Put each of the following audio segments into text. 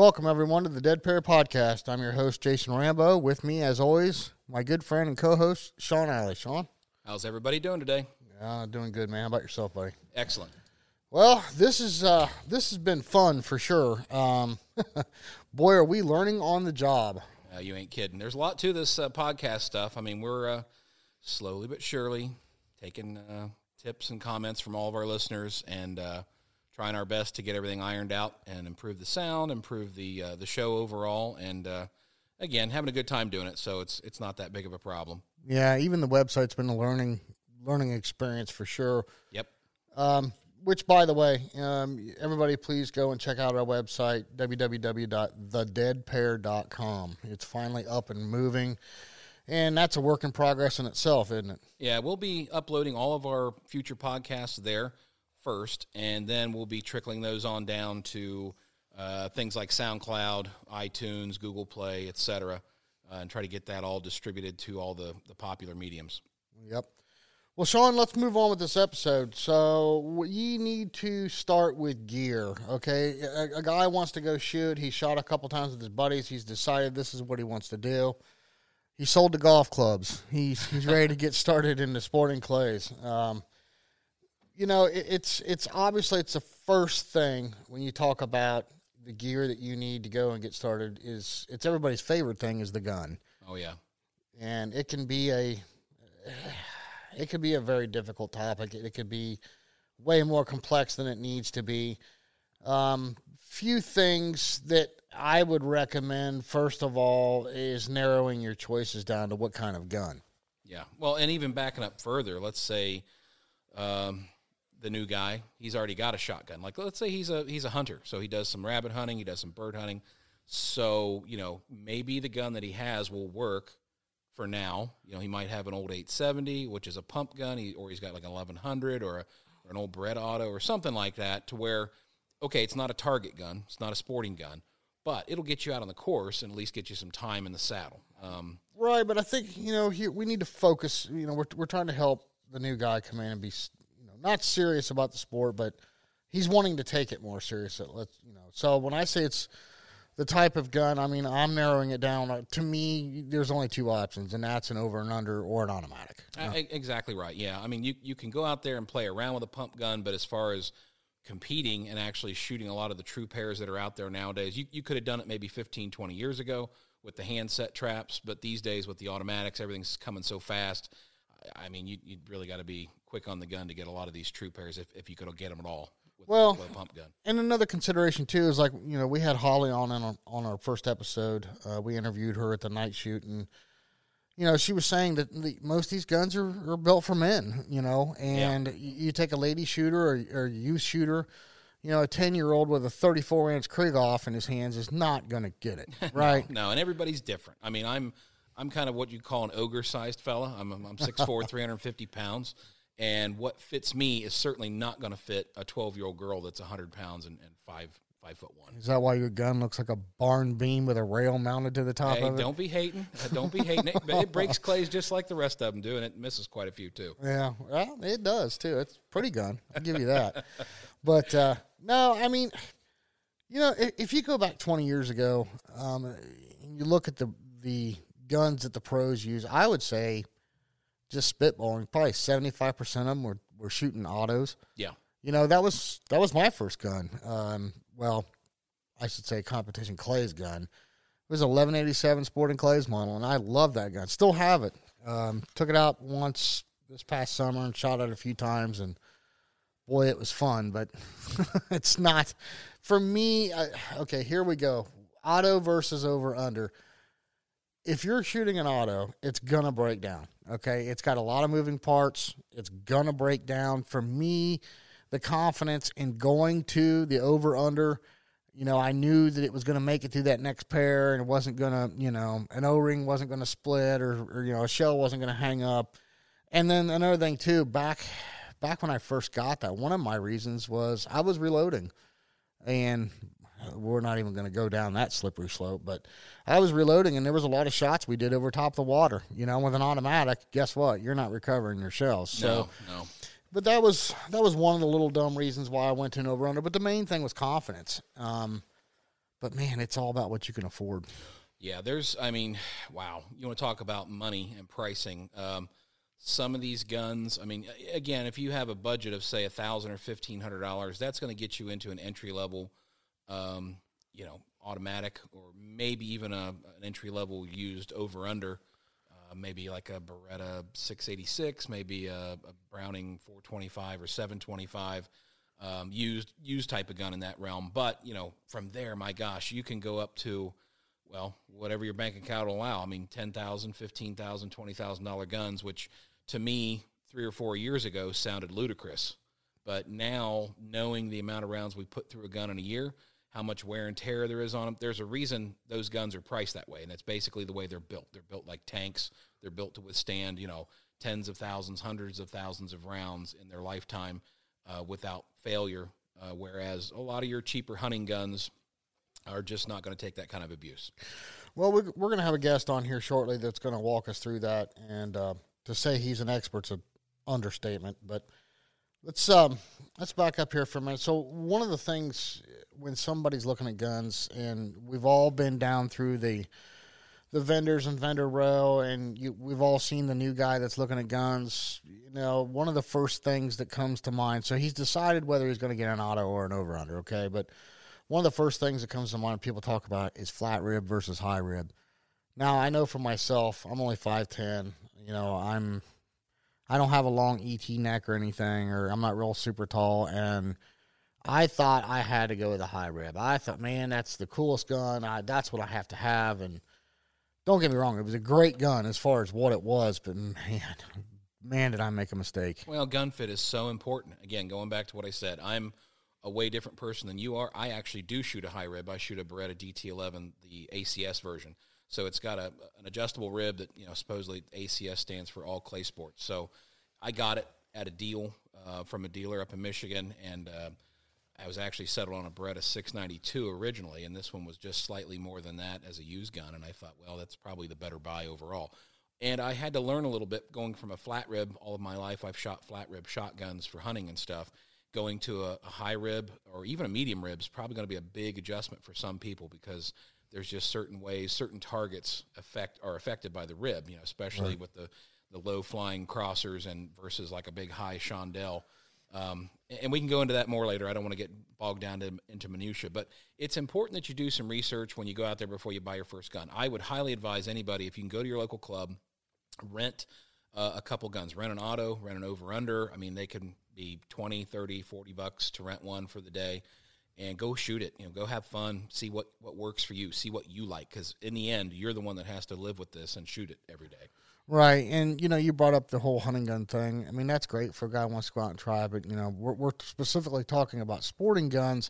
Welcome, everyone, to the Dead Pair Podcast. I'm your host, Jason Rambo. With me, as always, my good friend and co host, Sean Alley. Sean? How's everybody doing today? Yeah, doing good, man. How about yourself, buddy? Excellent. Well, this is uh, this has been fun for sure. Um, boy, are we learning on the job. Uh, you ain't kidding. There's a lot to this uh, podcast stuff. I mean, we're uh, slowly but surely taking uh, tips and comments from all of our listeners and uh, trying our best to get everything ironed out and improve the sound, improve the uh, the show overall, and uh, again, having a good time doing it. So it's it's not that big of a problem. Yeah, even the website's been a learning learning experience for sure. Yep. Um, which, by the way, um, everybody please go and check out our website, www.thedeadpair.com. It's finally up and moving, and that's a work in progress in itself, isn't it? Yeah, we'll be uploading all of our future podcasts there first, and then we'll be trickling those on down to uh, things like SoundCloud, iTunes, Google Play, etc., uh, and try to get that all distributed to all the, the popular mediums. Yep. Well, Sean, let's move on with this episode. So, we need to start with gear. Okay, a, a, guy wants to go shoot. He shot a couple times with his buddies. He's decided this is what he wants to do. He sold the golf clubs. He's he's ready to get started in the sporting clays. Um, you know, it, it's it's obviously it's the first thing when you talk about the gear that you need to go and get started. Is it's everybody's favorite thing is the gun. Oh yeah, and it can be a it could be a very difficult topic. It, could be way more complex than it needs to be. Um, few things that I would recommend, first of all, is narrowing your choices down to what kind of gun. Yeah. Well, and even backing up further, let's say um, the new guy, he's already got a shotgun. Like, let's say he's a he's a hunter, so he does some rabbit hunting, he does some bird hunting. So you know, maybe the gun that he has will work for now. You know, he might have an old 870, which is a pump gun, he, or he's got like an 1100 or, a, or an old Beretta Auto or something like that, to where, okay, it's not a target gun, it's not a sporting gun, but it'll get you out on the course and at least get you some time in the saddle. Um, right, but I think you know here we need to focus. You know, we're we're trying to help the new guy come in and be not serious about the sport, but he's wanting to take it more seriously. Let's you know. So when I say it's the type of gun, I mean, I'm narrowing it down. Uh, to me, there's only two options, and that's an over and under or an automatic. Uh, exactly right. Yeah. I mean, you, you can go out there and play around with a pump gun, but as far as competing and actually shooting a lot of the true pairs that are out there nowadays, you, you could have done it maybe 15, 20 years ago with the handset traps, but these days with the automatics, everything's coming so fast. I mean, you, you really got to be quick on the gun to get a lot of these true pairs if, if you could get them at all well, pump gun. And another consideration too is like you know we had Holly on on, on our first episode. Uh, we interviewed her at the night shoot, and you know she was saying that the, most of these guns are, are built for men. You know, and yeah. you, take a lady shooter or, or a youth shooter. You know, a ten year old with a thirty four inch Krieghoff in his hands is not going to get it right. no, no, and everybody's different. I mean, I'm I'm kind of what you call an ogre sized fella. I'm I'm 6'4", 350 pounds and what fits me is certainly not going to fit a 12 year old girl that's 100 pounds and, and five five foot one. Is that why your gun looks like a barn beam with a rail mounted to the top hey, of it? Don't be hating. Uh, don't be hating it. But it breaks clays just like the rest of them do, and it misses quite a few too. Yeah, well, it does too. It's pretty gun. I'll give you that. but uh, no, I mean, you know, if, if, you go back 20 years ago, um, you look at the the guns that the pros use, I would say just spitballing, probably seventy five percent of them were, were shooting autos. Yeah, you know that was that was my first gun. Um, well, I should say competition clays gun. It was eleven eighty seven Sporting Clays model, and I love that gun. Still have it. Um, took it out once this past summer and shot it a few times, and boy, it was fun. But it's not for me. I, okay, here we go. Auto versus over under if you're shooting an auto, it's gonna break down. Okay, it's got a lot of moving parts. It's gonna break down. For me, the confidence in going to the over under, you know, I knew that it was gonna make it through that next pair, and it wasn't gonna, you know, an O ring wasn't gonna split, or, or you know, a shell wasn't gonna hang up. And then another thing too, back back when I first got that, one of my reasons was I was reloading, and we're not even going to go down that slippery slope. But I was reloading, and there was a lot of shots we did over top the water. You know, with an automatic, guess what? You're not recovering your shells. So, no, no. But that was that was one of the little dumb reasons why I went to an over under. But the main thing was confidence. Um, but man, it's all about what you can afford. Yeah, there's. I mean, wow. You want to talk about money and pricing? Um, some of these guns. I mean, again, if you have a budget of say a thousand or fifteen hundred dollars, that's going to get you into an entry level, um, you know, automatic or maybe even a, an entry level used over under. Uh, maybe like a Beretta 686, maybe a, a Browning 425 or 725 um, used used type of gun in that realm. But you know, from there, my gosh, you can go up to well, whatever your bank account will allow. I mean, ten thousand, fifteen thousand, twenty thousand dollar guns, which to me three or four years ago sounded ludicrous. But now, knowing the amount of rounds we put through a gun in a year, how much wear and tear there is on them, there's a reason those guns are priced that way, and that's basically the way they're built. They're built like tanks. They're built to withstand, you know, tens of thousands, hundreds of thousands of rounds in their lifetime uh, without failure. Uh, whereas a lot of your cheaper hunting guns are just not going to take that kind of abuse. Well, we're, we're going to have a guest on here shortly that's going to walk us through that. And uh, to say he's an expert's an understatement. But let's um, let's back up here for a minute. So one of the things when somebody's looking at guns, and we've all been down through the the vendors and vendor row, and you, we've all seen the new guy that's looking at guns. You know, one of the first things that comes to mind. So he's decided whether he's going to get an auto or an over under. Okay, but one of the first things that comes to mind people talk about is flat rib versus high rib. Now I know for myself, I'm only five ten. You know, I'm I don't have a long ET neck or anything, or I'm not real super tall, and I thought I had to go with a high rib. I thought, man, that's the coolest gun. I, that's what I have to have, and don't get me wrong, it was a great gun as far as what it was, but man, man, did I make a mistake. Well, gun fit is so important. Again, going back to what I said, I'm a way different person than you are. I actually do shoot a high rib. I shoot a Beretta DT11, the ACS version. So it's got a, an adjustable rib that you know supposedly ACS stands for all clay sports. So I got it at a deal uh, from a dealer up in Michigan, and uh, I was actually settled on a Beretta 692 originally, and this one was just slightly more than that as a used gun. And I thought, well, that's probably the better buy overall. And I had to learn a little bit going from a flat rib all of my life. I've shot flat rib shotguns for hunting and stuff going to a, a high rib or even a medium rib is probably going to be a big adjustment for some people because there's just certain ways, certain targets affect are affected by the rib. You know, especially right. with the the low flying crossers and versus like a big high chandelle. Um, and we can go into that more later. I don't want to get bogged down to, into minutia, but it's important that you do some research when you go out there before you buy your first gun. I would highly advise anybody if you can go to your local club, rent uh, a couple guns, rent an auto, rent an over under. I mean, they can be 20, 30, 40 bucks to rent one for the day and go shoot it. You know, go have fun, see what, what works for you, see what you like. Because in the end, you're the one that has to live with this and shoot it every day. Right, and you know, you brought up the whole hunting gun thing. I mean, that's great for a guy who wants to go out and try, but you know, we're, we're specifically talking about sporting guns.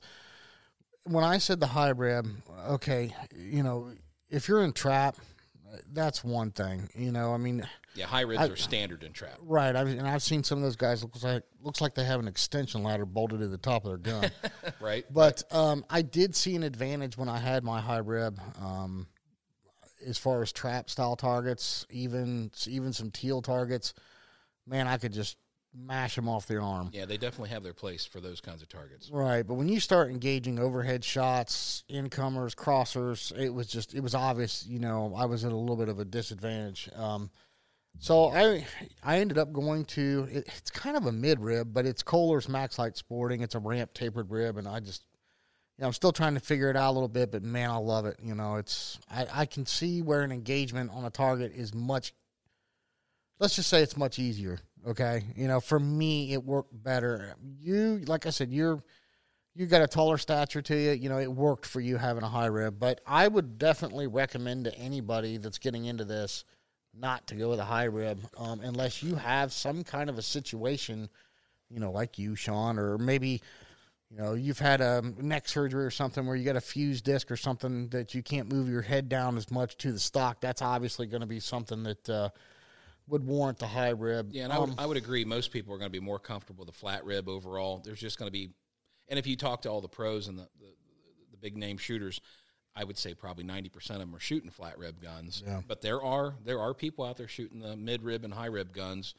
When I said the hybrid, okay, you know, if you're in trap, that's one thing. You know, I mean, yeah, high ribs I, are standard in trap. Right. I and I've seen some of those guys looks like looks like they have an extension ladder bolted to the top of their gun. right. But um, I did see an advantage when I had my high rib. Um, as far as trap style targets, even even some teal targets, man, I could just mash them off the arm. Yeah, they definitely have their place for those kinds of targets. Right, but when you start engaging overhead shots, incomers, crossers, it was just it was obvious. You know, I was at a little bit of a disadvantage. Um, so I I ended up going to it, it's kind of a mid rib, but it's Kolar's Maxlite Sporting. It's a ramp tapered rib, and I just you know, I'm still trying to figure it out a little bit, but man, I love it. You know, it's I, I can see where an engagement on a target is much. Let's just say it's much easier. Okay, you know, for me, it worked better. You, like I said, you're you got a taller stature to you. You know, it worked for you having a high rib, but I would definitely recommend to anybody that's getting into this not to go with a high rib um, unless you have some kind of a situation, you know, like you, Sean, or maybe you know you've had a neck surgery or something where you got a fused disc or something that you can't move your head down as much to the stock. That's obviously going to be something that. Uh, would warrant the high rib. Yeah, and um, I, would, um, I would agree. Most people are going to be more comfortable with the flat rib overall. There's just going to be, and if you talk to all the pros and the, the, the big name shooters, I would say probably ninety percent of them are shooting flat rib guns. Yeah. But there are there are people out there shooting the mid rib and high rib guns,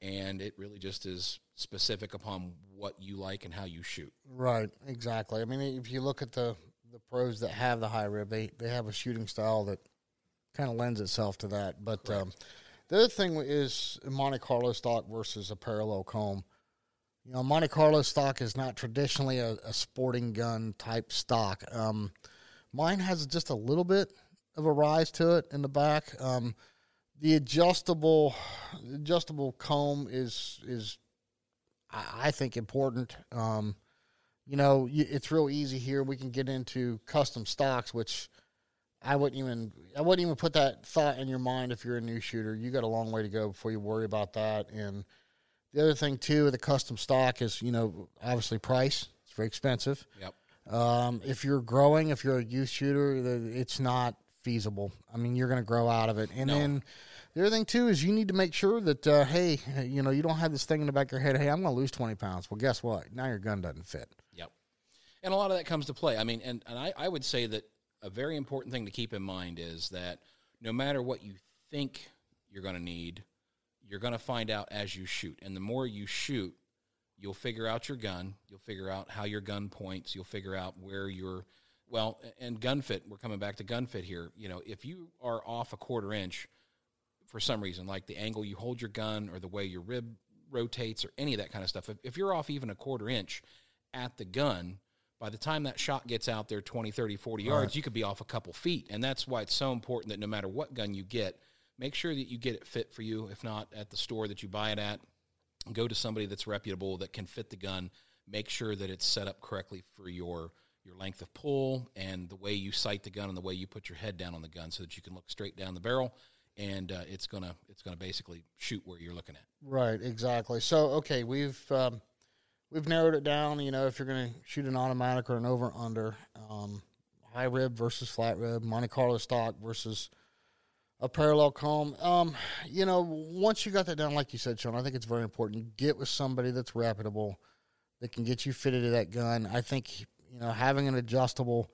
and it really just is specific upon what you like and how you shoot. Right. Exactly. I mean, if you look at the the pros that have the high rib, they they have a shooting style that kind of lends itself to that. But um, the other thing is Monte Carlo stock versus a parallel comb. You know, Monte Carlo stock is not traditionally a, a sporting gun type stock. Um, mine has just a little bit of a rise to it in the back. Um, the adjustable adjustable comb is is I, I think important. Um, you know, it's real easy here. We can get into custom stocks, which I wouldn't even I wouldn't even put that thought in your mind if you're a new shooter. You got a long way to go before you worry about that. And the other thing too, the custom stock is you know obviously price. It's very expensive. Yep. Um, if you're growing, if you're a youth shooter, it's not feasible. I mean, you're going to grow out of it. And No. then the other thing too is you need to make sure that uh, hey, you know, you don't have this thing in the back of your head. Hey, I'm going to lose 20 pounds. Well, guess what? Now your gun doesn't fit. Yep. And a lot of that comes to play. I mean, and, and I, I would say that a very important thing to keep in mind is that no matter what you think you're going to need, you're going to find out as you shoot. And the more you shoot, you'll figure out your gun. You'll figure out how your gun points. You'll figure out where your, well, and gun fit, we're coming back to gun fit here. You know, if you are off a quarter inch for some reason, like the angle you hold your gun or the way your rib rotates or any of that kind of stuff, if, if you're off even a quarter inch at the gun, by the time that shot gets out there 20, 30, 40 yards, you could be off a couple feet. And that's why it's so important that no matter what gun you get, make sure that you get it fit for you. If not at the store that you buy it at, go to somebody that's reputable that can fit the gun. Make sure that it's set up correctly for your your length of pull and the way you sight the gun and the way you put your head down on the gun so that you can look straight down the barrel and uh, it's gonna it's gonna basically shoot where you're looking at. Right, exactly. So, okay, we've um, we've narrowed it down. You know, if you're going to shoot an automatic or an over under, um, high rib versus flat rib, Monte Carlo stock versus a parallel comb. Um, you know, once you got that down, like you said, Sean, I think it's very important. Get with somebody that's reputable that can get you fitted to that gun. I think you know having an adjustable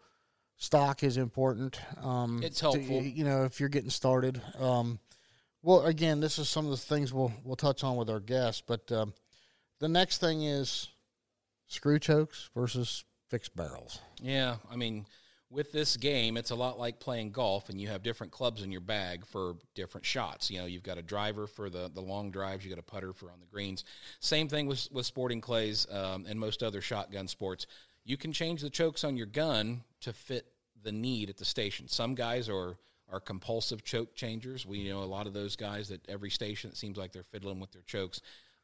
stock is important. Um, It's to- helpful. you know, if you're getting started. Um, well, again, this is some of the things we'll we'll touch on with our guests, but um, the next thing is screw chokes versus fixed barrels. Yeah, I mean, with this game, it's a lot like playing golf, and you have different clubs in your bag for different shots. You know, you've got a driver for the, the long drives, you got a putter for on the greens. Same thing with with sporting clays um, and most other shotgun sports. You can change the chokes on your gun to fit the need at the station. Some guys are are compulsive choke changers. We know a lot of those guys that every station it seems like they're fiddling with their chokes.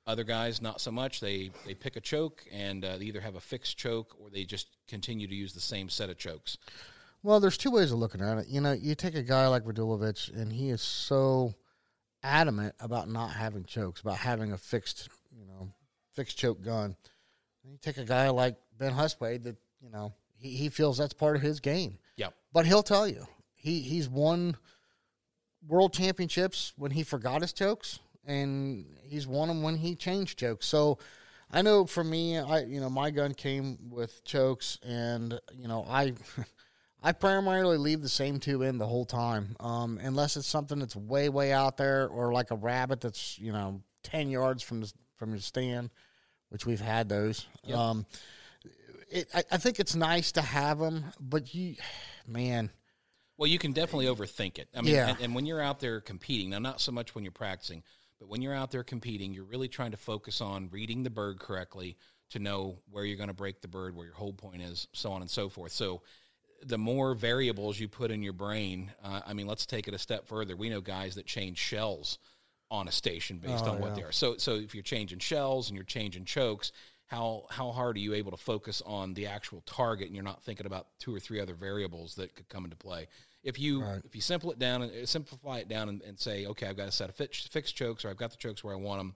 Other guys, not so much. They they pick a choke and uh, they either have a fixed choke or they just continue to use the same set of chokes. Well, there's two ways of looking at it. You know, you take a guy like Radulovic, and he is so adamant about not having chokes, about having a fixed, you know, fixed choke gun. And you take a guy like Ben Husthwaite that, you know, he, he feels that's part of his game. Yep. But he'll tell you, he he's won world championships when he forgot his chokes, and he's won them when he changed chokes. So I know for me, I you know my gun came with chokes, and you know I I primarily leave the same two in the whole time, um, unless it's something that's way way out there or like a rabbit that's you know ten yards from the from your stand, which we've had those. Yep. Um, it, I, I think it's nice to have them, but you, man, Well, you can definitely overthink it. I mean, Yeah. and, and when you're out there competing, now not so much when you're practicing, but when you're out there competing, you're really trying to focus on reading the bird correctly to know where you're going to break the bird, where your hold point is, so on and so forth. So, the more variables you put in your brain, uh, I mean, let's take it a step further. We know guys that change shells on a station based Oh, on what they are. So, so if you're changing shells and you're changing chokes, how how hard are you able to focus on the actual target and you're not thinking about two or three other variables that could come into play? If you Right. if you simple it down and uh, simplify it down and, and say, okay, I've got a set of fixed, fixed chokes or I've got the chokes where I want them,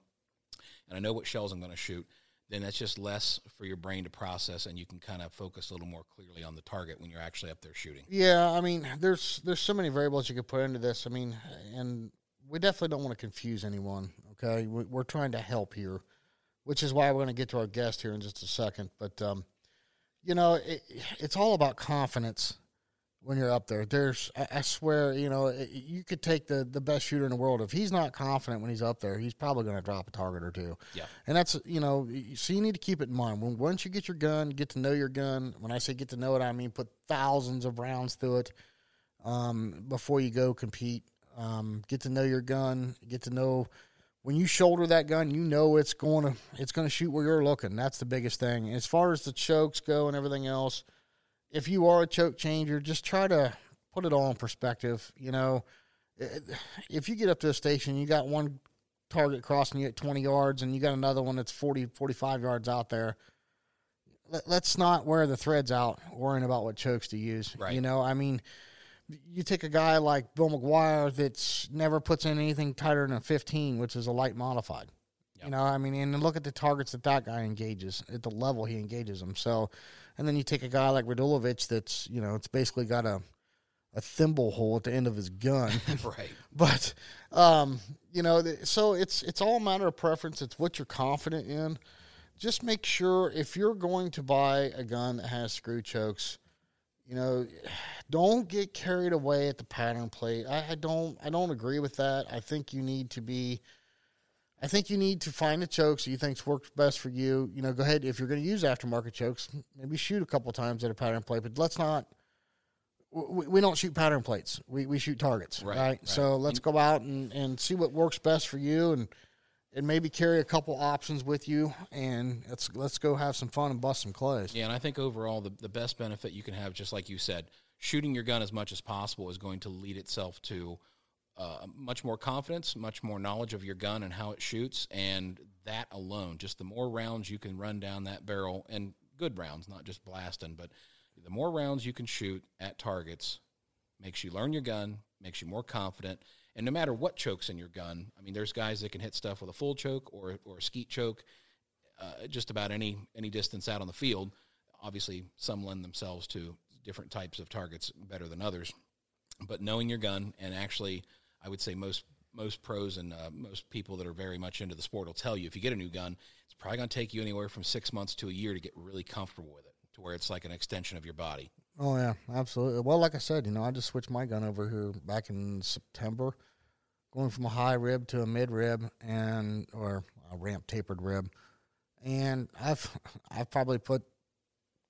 and I know what shells I'm going to shoot, then that's just less for your brain to process, and you can kind of focus a little more clearly on the target when you're actually up there shooting. Yeah, I mean, there's there's so many variables you could put into this. I mean, and we definitely don't want to confuse anyone. Okay, we're trying to help here, which is why we're going to get to our guest here in just a second. But um, you know, it, it's all about confidence when you're up there. There's, I, I swear, you know, you could take the the best shooter in the world. If he's not confident when he's up there, he's probably going to drop a target or two. Yeah. And that's, you know, so you need to keep it in mind. When once you get your gun, get to know your gun. When I say get to know it, I mean put thousands of rounds through it um, before you go compete. Um, get to know your gun. Get to know when you shoulder that gun, you know it's going to it's going to shoot where you're looking. That's the biggest thing. As far as the chokes go and everything else, if you are a choke changer, just try to put it all in perspective. You know, eh, if you get up to a station, you got one target crossing you at 20 yards and you got another one that's 40, 45 yards out there. Let's not wear the threads out worrying about what chokes to use. Right. You know, I mean, you take a guy like Bill McGuire that's never puts in anything tighter than a 15, which is a light modified. Yep. You know, I mean, and look at the targets that that guy engages at the level he engages them. So, and then you take a guy like Radulovich that's, you know, it's basically got a, a thimble hole at the end of his gun. right. But, um, you know, so it's, it's all a matter of preference. It's what you're confident in. Just make sure if you're going to buy a gun that has screw chokes, you know, don't get carried away at the pattern plate. I, I, don't I don't agree with that. I think you need to be I think you need to find a chokes that you think works best for you. You know, go ahead if you're going to use aftermarket chokes, maybe shoot a couple times at a pattern plate, but let's not. We, we don't shoot pattern plates. We we shoot targets, right? right? right. So let's go out and, and see what works best for you, and and maybe carry a couple options with you, and let's let's go have some fun and bust some clays. Yeah, and I think overall the the best benefit you can have, just like you said, shooting your gun as much as possible is going to lead itself to uh, much more confidence, much more knowledge of your gun and how it shoots, and that alone, just the more rounds you can run down that barrel, and good rounds, not just blasting, but the more rounds you can shoot at targets makes you learn your gun, makes you more confident, and no matter what chokes in your gun, I mean, there's guys that can hit stuff with a full choke or or a skeet choke, uh, just about any any distance out on the field. Obviously, some lend themselves to different types of targets better than others, but knowing your gun and actually I would say most most pros and uh, most people that are very much into the sport will tell you if you get a new gun, it's probably going to take you anywhere from six months to a year to get really comfortable with it, to where it's like an extension of your body. Oh yeah, absolutely. Well, like I said, you know, I just switched my gun over here back in September, going from a high rib to a mid rib and or a ramp tapered rib, and I've I've probably put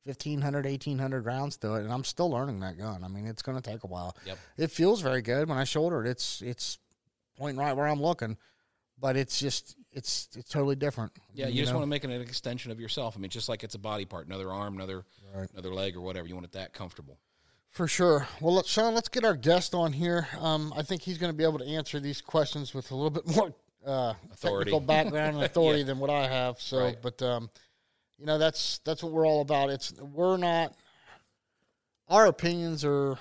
1500 1800 rounds to it and i'm still learning that gun i mean it's going to take a while yep. it feels very good when i shoulder it it's it's pointing right where i'm looking but it's just it's it's totally different yeah you, you just know? want to make it an extension of yourself i mean just like it's a body part another arm another right. another leg or whatever you want it that comfortable for sure. Well, let, Sean, let's get our guest on here. Um, I think he's going to be able to answer these questions with a little bit more uh, technical background and authority yeah. than what I have. So, right. but um, you know that's that's what we're all about. It's we're not our opinions are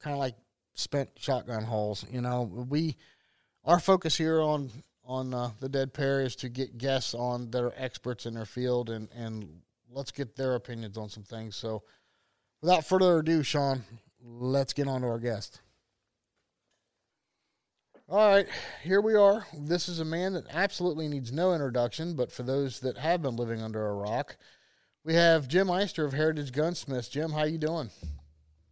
kind of like spent shotgun holes. You know, we our focus here on on uh, the dead pair is to get guests on that are experts in their field and and let's get their opinions on some things. So, without further ado, Sean, let's get on to our guest. All right, here we are. This is a man that absolutely needs no introduction, but for those that have been living under a rock, we have Jim Eyster of Heritage Gunsmiths. Jim, how you doing?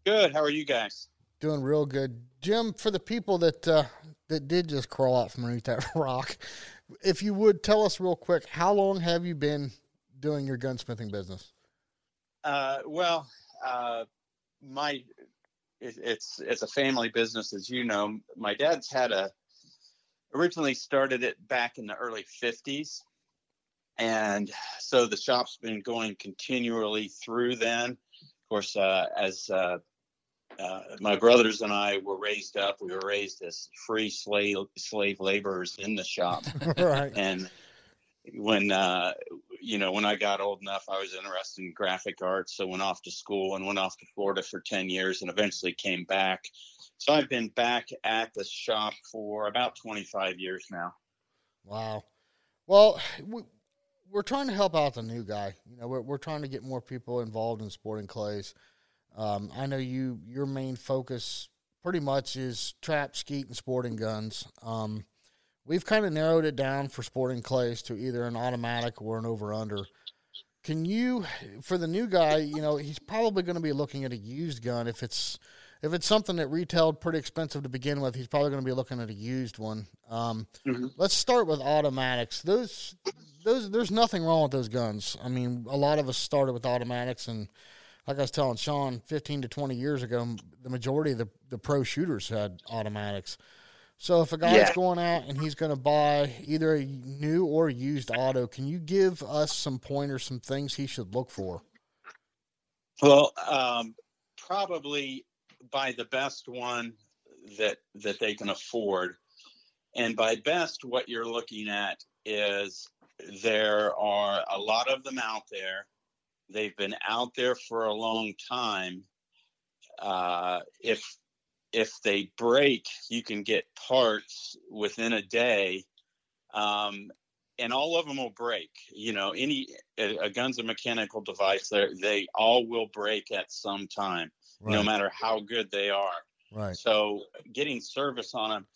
Good. How are you guys? Doing real good. Jim, for the people that uh, that did just crawl out from underneath that rock, if you would tell us real quick, how long have you been doing your gunsmithing business? Uh, well, uh, my it's it's a family business, as you know. My dad's had a originally started it back in the early 50s, and so the shop's been going continually through then. Of course, uh, as uh, uh, my brothers and I were raised up, we were raised as free slave slave laborers in the shop, right. and when uh, you know when I got old enough, I was interested in graphic arts, so went off to school and went off to Florida for ten years, and eventually came back. So I've been back at the shop for about twenty five years now. Wow. Well, we, we're trying to help out the new guy. You know, we're we're trying to get more people involved in sporting clays. Um, I know you your main focus pretty much is trap, skeet, and sporting guns. Um, we've kind of narrowed it down for sporting clays to either an automatic or an over under. Can you, for the new guy, you know, he's probably going to be looking at a used gun if it's if it's something that retailed pretty expensive to begin with, he's probably going to be looking at a used one. Um, Mhm. Let's start with automatics. Those, those, there's nothing wrong with those guns. I mean, a lot of us started with automatics, and like I was telling Sean, 15 to 20 years ago, the majority of the, the pro shooters had automatics. So if a guy's Yeah. going out and he's going to buy either a new or used auto, can you give us some pointers, some things he should look for? Well, um, probably buy the best one that that they can afford, and by best, what you're looking at is there are a lot of them out there. They've been out there for a long time. Uh, if if they break, you can get parts within a day, um, and all of them will break. You know, any a, a gun's a mechanical device. They they all will break at some time, no matter how good they are. right. So getting service on them.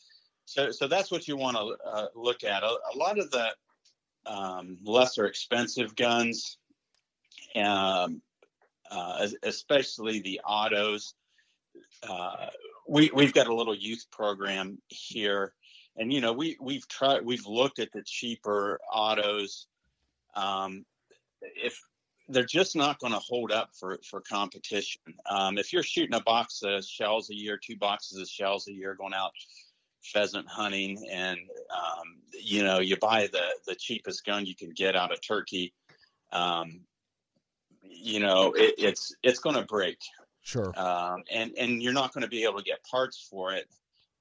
So so that's what you want to uh, look at. A, a lot of the um, lesser expensive guns, um, uh, especially the autos. Uh, we we've got a little youth program here, and you know we we've tried we've looked at the cheaper autos. Um, if they're just not going to hold up for for competition. Um, if you're shooting a box of shells a year, two boxes of shells a year, going out pheasant hunting, and um, you know you buy the the cheapest gun you can get out of Turkey, um, you know it, it's it's going to break, Sure. um, and and you're not going to be able to get parts for it.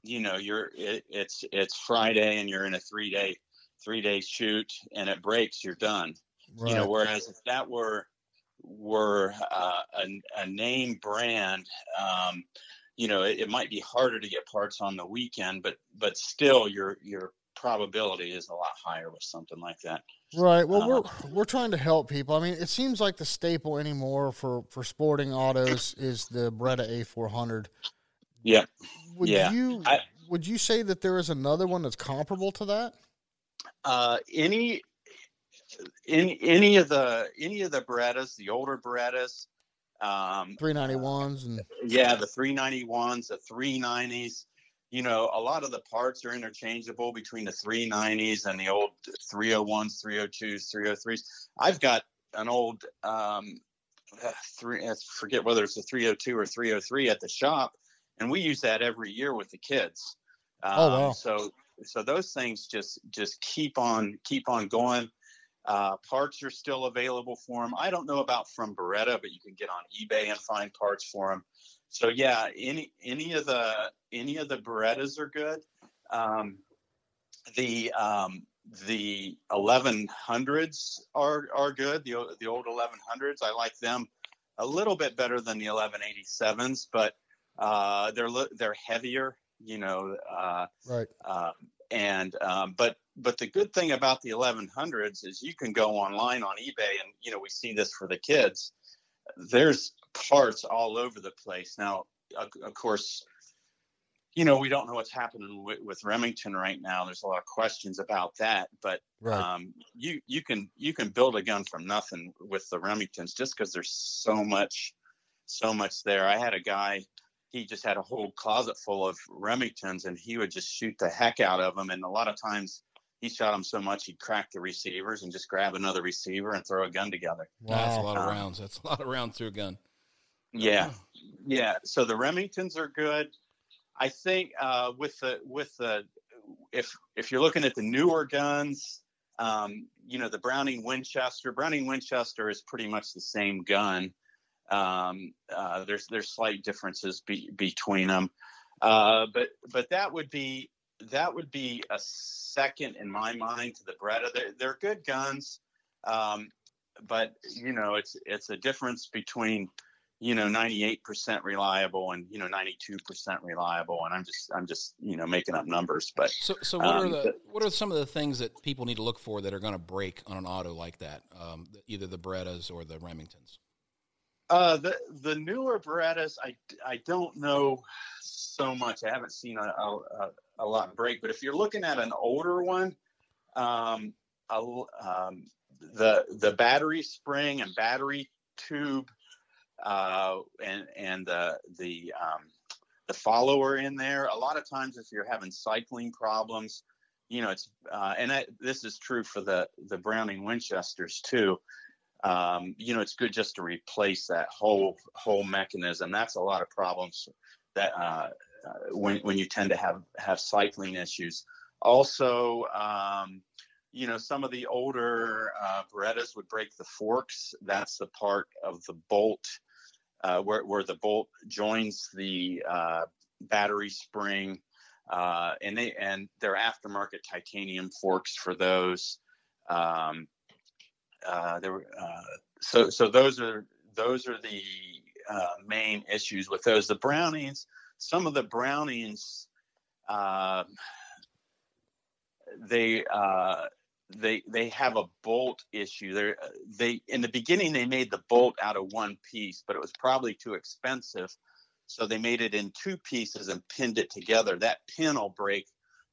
You know you're it, it's it's Friday and you're in a three day three day shoot and it breaks, you're done Right. you know whereas if that were were uh, a, a name brand um, you know it, it might be harder to get parts on the weekend but but still your your probability is a lot higher with something like that Right. Well, we're we're trying to help people. I mean, it seems like the staple anymore for for sporting autos is the Beretta A400. yeah Would Yeah, you I- would you say that there is another one that's comparable to that? uh, any any any of the any of the berettas the older berettas um, 391s and Yeah, the 391s, the 390s. You know, a lot of the parts are interchangeable between the 390s and the old 301s, 302s, 303s. I've got an old um, three. I forget whether it's a 302 or 303 at the shop, and we use that every year with the kids. Um, Oh, wow. So, so those things just just keep on keep on going. Uh, parts are still available for them. I don't know about from Beretta, but you can get on eBay and find parts for them. So yeah, any any of the any of the Berettas are good. Um, the um, the 1100s are are good. The the old 1100s, I like them a little bit better than the 1187s, but uh, they're they're heavier. You know, uh, right. um, and um, but but the good thing about the 1100s is you can go online on eBay and you know we see this for the kids. There's parts all over the place now. Of, of course, you know we don't know what's happening with, with Remington right now. There's a lot of questions about that, but Right. um, you you can you can build a gun from nothing with the Remingtons just because there's so much so much there. I had a guy he just had a whole closet full of Remingtons and he would just shoot the heck out of them. And a lot of times he shot them so much he'd crack the receivers and just grab another receiver and throw a gun together. That's a lot of Um, rounds. That's a lot of rounds through a gun. Yeah, yeah. So the Remingtons are good. I think uh, with the with the if if you're looking at the newer guns, um, you know the Browning Winchester. Browning Winchester is pretty much the same gun. Um, uh, there's there's slight differences be, between them, uh, but but that would be that would be a second in my mind to the Beretta. They're, they're good guns, um, but you know it's it's a difference between you know 98% reliable and you know 92% reliable and i'm just i'm just you know making up numbers but So, so what are Um, the what are some of the things that people need to look for that are going to break on an auto like that? Um, either the Berettas or the Remingtons. uh the the newer berettas i i don't know so much i haven't seen a, a, a- a lot break but if you're looking at an older one um, a, um the the battery spring and battery tube uh and and the the um the follower in there. A lot of times, if you're having cycling problems, you know, it's uh, and I, this is true for the the Browning Winchesters too. Um, you know, it's good just to replace that whole whole mechanism. That's a lot of problems that uh, uh, when when you tend to have have cycling issues. Also, um, you know, some of the older uh, Berettas would break the forks. That's the part of the bolt uh, where, where the bolt joins the uh, battery spring, uh, and they and their aftermarket titanium forks for those. Um, uh, there, uh, so so those are those are the uh, main issues with those. The Brownings, some of the Brownings, they they they have a bolt issue. They they in the beginning they made the bolt out of one piece, but it was probably too expensive, so they made it in two pieces and pinned it together. That pin will break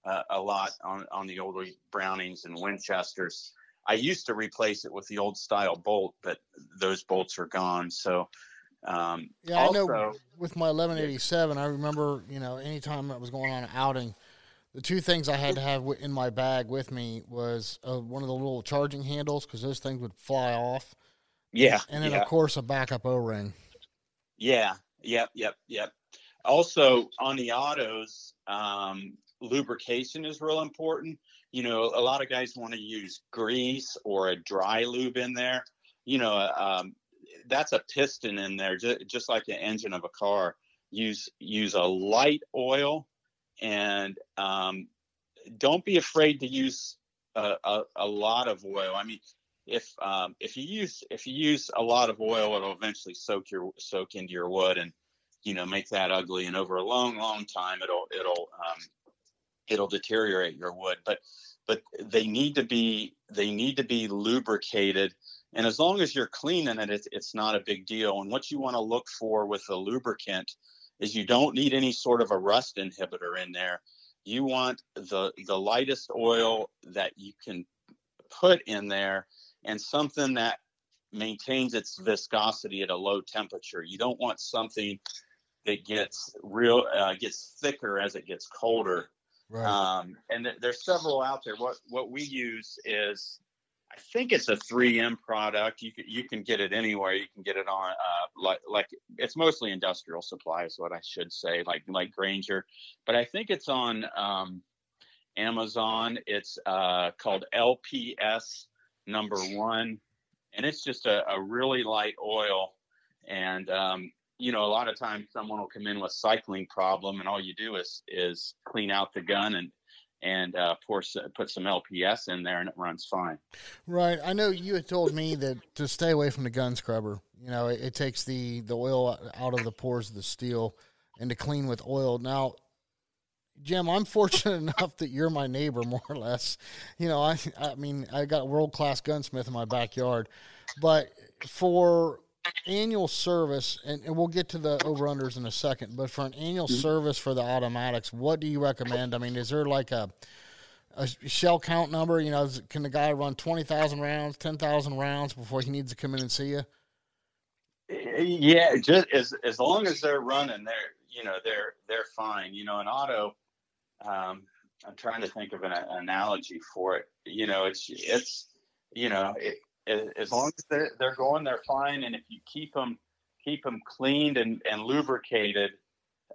uh, a lot on on the older Brownings and Winchesters. I used to replace it with the old style bolt, but those bolts are gone. So. Um, yeah, also, I know. With my 1187, I remember, you know, anytime I was going on an outing, the two things I had to have in my bag with me was uh, one of the little charging handles because those things would fly off. Yeah, and then yeah. of course a backup O ring. Yeah, yep, yep, yep. Also on the autos, um, lubrication is real important. You know, a lot of guys want to use grease or a dry lube in there. You know, um, that's a piston in there, just, just like the engine of a car. Use use a light oil and um, don't be afraid to use a, a, a, lot of oil. I mean, if um, if you use if you use a lot of oil, it'll eventually soak your soak into your wood and you know make that ugly. And over a long, long time, it'll it'll um, it'll deteriorate your wood. But but they need to be they need to be lubricated. And as long as you're cleaning it, it's, it's not a big deal. And what you want to look for with a lubricant is you don't need any sort of a rust inhibitor in there. You want the the lightest oil that you can put in there and something that maintains its viscosity at a low temperature. You don't want something that gets real uh, gets thicker as it gets colder. Right. Um, and th- there's several out there. What what we use is I think it's a 3M product. You can you can get it anywhere. You can get it on uh, like like it's mostly industrial supply is what I should say, like like Grainger. But I think it's on um, Amazon. It's uh, called LPS number one, and it's just a, a really light oil. And um, you know, a lot of times someone will come in with cycling problem, and all you do is is clean out the gun and and uh, pour put some LPS in there, and it runs fine. Right. I know you had told me that to stay away from the gun scrubber. You know, it, it takes the the oil out of the pores of the steel, and to clean with oil. Now, Jim, I'm fortunate enough that you're my neighbor, more or less. You know, I I mean, I got a world class gunsmith in my backyard, but for annual service, and, and we'll get to the over unders in a second, but for an annual mm-hmm. service for the automatics, what do you recommend? I mean, is there like a a shell count number? You know, can the guy run twenty thousand rounds, ten thousand rounds before he needs to come in and see you? Yeah, just as as long as they're running, they're you know they're they're fine. You know, an auto. Um, I'm trying to think of an analogy for it. You know, it's it's you know it, as long as they're, they're going, they're fine. And if you keep them keep them cleaned and, and lubricated,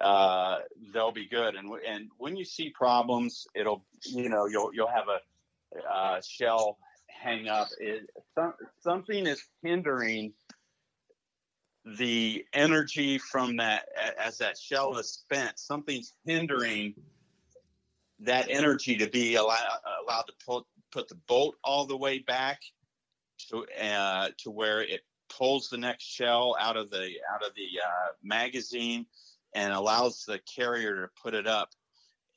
uh, they'll be good. And and when you see problems, it'll you know you'll you'll have a uh, shell hang up. It, some, something is hindering the energy from that as that shell is spent. Something's hindering that energy to be allowed allowed to put put the bolt all the way back to uh, to where it pulls the next shell out of the out of the uh, magazine and allows the carrier to put it up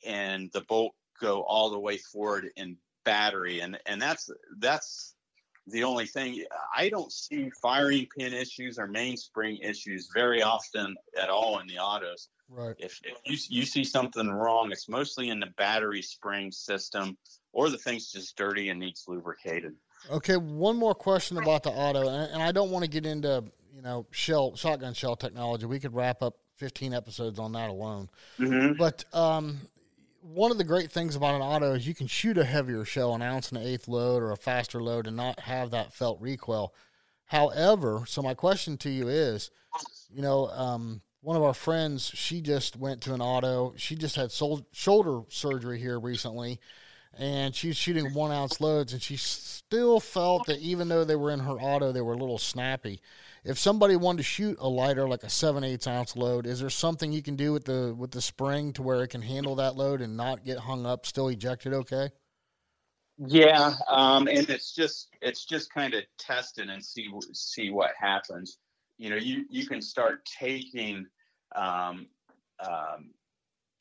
and the bolt go all the way forward in battery and and that's that's the only thing I don't see firing pin issues or mainspring issues very often at all in the autos. Right. If, if you, you see something wrong, it's mostly in the battery spring system or the thing's just dirty and needs lubricated. Okay, one more question about the auto, and I don't want to get into you know shell shotgun shell technology. We could wrap up 15 episodes on that alone. Mm-hmm. But um, one of the great things about an auto is you can shoot a heavier shell, an ounce and an eighth load, or a faster load, and not have that felt recoil. However, so my question to you is, you know, um, one of our friends, she just went to an auto. She just had sol- shoulder surgery here recently, and she's shooting one ounce loads, and she still felt that even though they were in her auto, they were a little snappy. If somebody wanted to shoot a lighter, like a seven eighths ounce load, is there something you can do with the with the spring to where it can handle that load and not get hung up, still ejected okay? Yeah, um, and it's just it's just kind of testing and see see what happens. You know, you you can start taking um, um,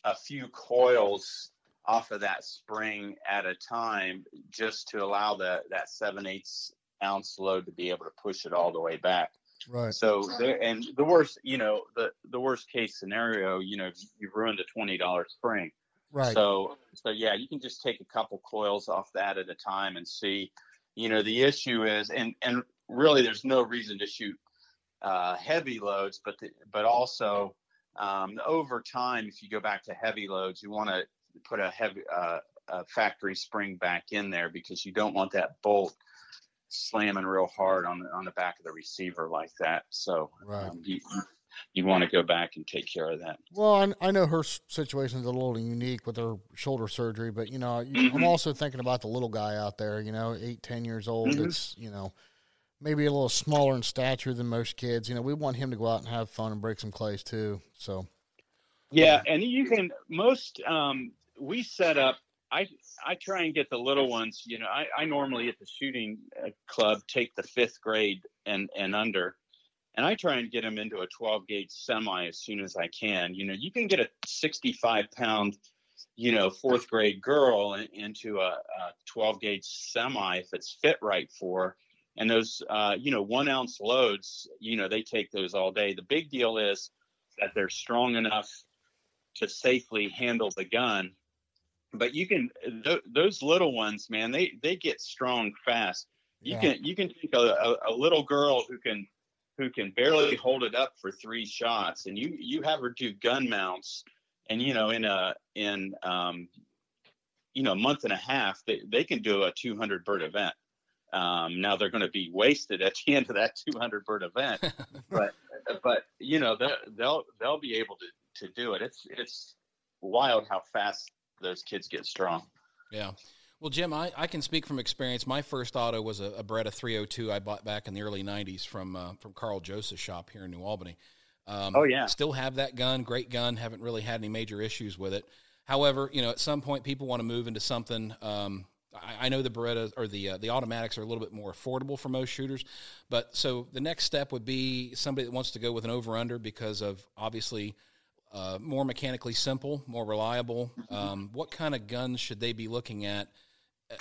a few coils off of that spring at a time, just to allow the that seven eighths ounce load to be able to push it all the way back. Right. So there, and the worst, you know, the the worst case scenario, you know, you've ruined a twenty dollar spring. Right. So, so yeah, you can just take a couple coils off that at a time and see. You know, the issue is, and and really, there's no reason to shoot uh, heavy loads, but the, but also um, over time, if you go back to heavy loads, you want to put a heavy uh, a factory spring back in there because you don't want that bolt slamming real hard on the on the back of the receiver like that. So Right. um, you you want to go back and take care of that. Well, I, I know her situation is a little unique with her shoulder surgery, but you know, I'm also thinking about the little guy out there. You know, eight, ten years old. Mhm. That's you know, maybe a little smaller in stature than most kids. You know, we want him to go out and have fun and break some clays too. So Yeah, and you can most um, we set up. I I try and get the little ones. You know, I, I normally at the shooting uh, club take the fifth grade and and under, and I try and get them into a 12 gauge semi as soon as I can. You know, you can get a 65 pound, you know, fourth grade girl in, into a, a 12 gauge semi if it's fit right for. And those, uh, you know, one ounce loads, you know, they take those all day. The big deal is that they're strong enough to safely handle the gun. But you can th- those little ones, man, they they get strong fast. You Yeah. can you can take a, a, a little girl who can who can barely hold it up for three shots, and you you have her do gun mounts, and you know in a in um, you know a month and a half they they can do a 200 bird event. Um, now they're going to be wasted at the end of that 200 bird event, but but you know they'll they'll they'll be able to to do it. It's it's wild how fast those kids get strong. Yeah. Well, Jim, I, I can speak from experience. My first auto was a, a Beretta 302 I bought back in the early 90s from uh, from Carl Joseph's shop here in New Albany. Um, Oh, yeah. Still have that gun. Great gun. Haven't really had any major issues with it. However, you know, at some point people want to move into something. Um, I, I know the Beretta or the uh, the automatics are a little bit more affordable for most shooters, but so the next step would be somebody that wants to go with an over under because of obviously uh, more mechanically simple, more reliable. Um, what kind of guns should they be looking at?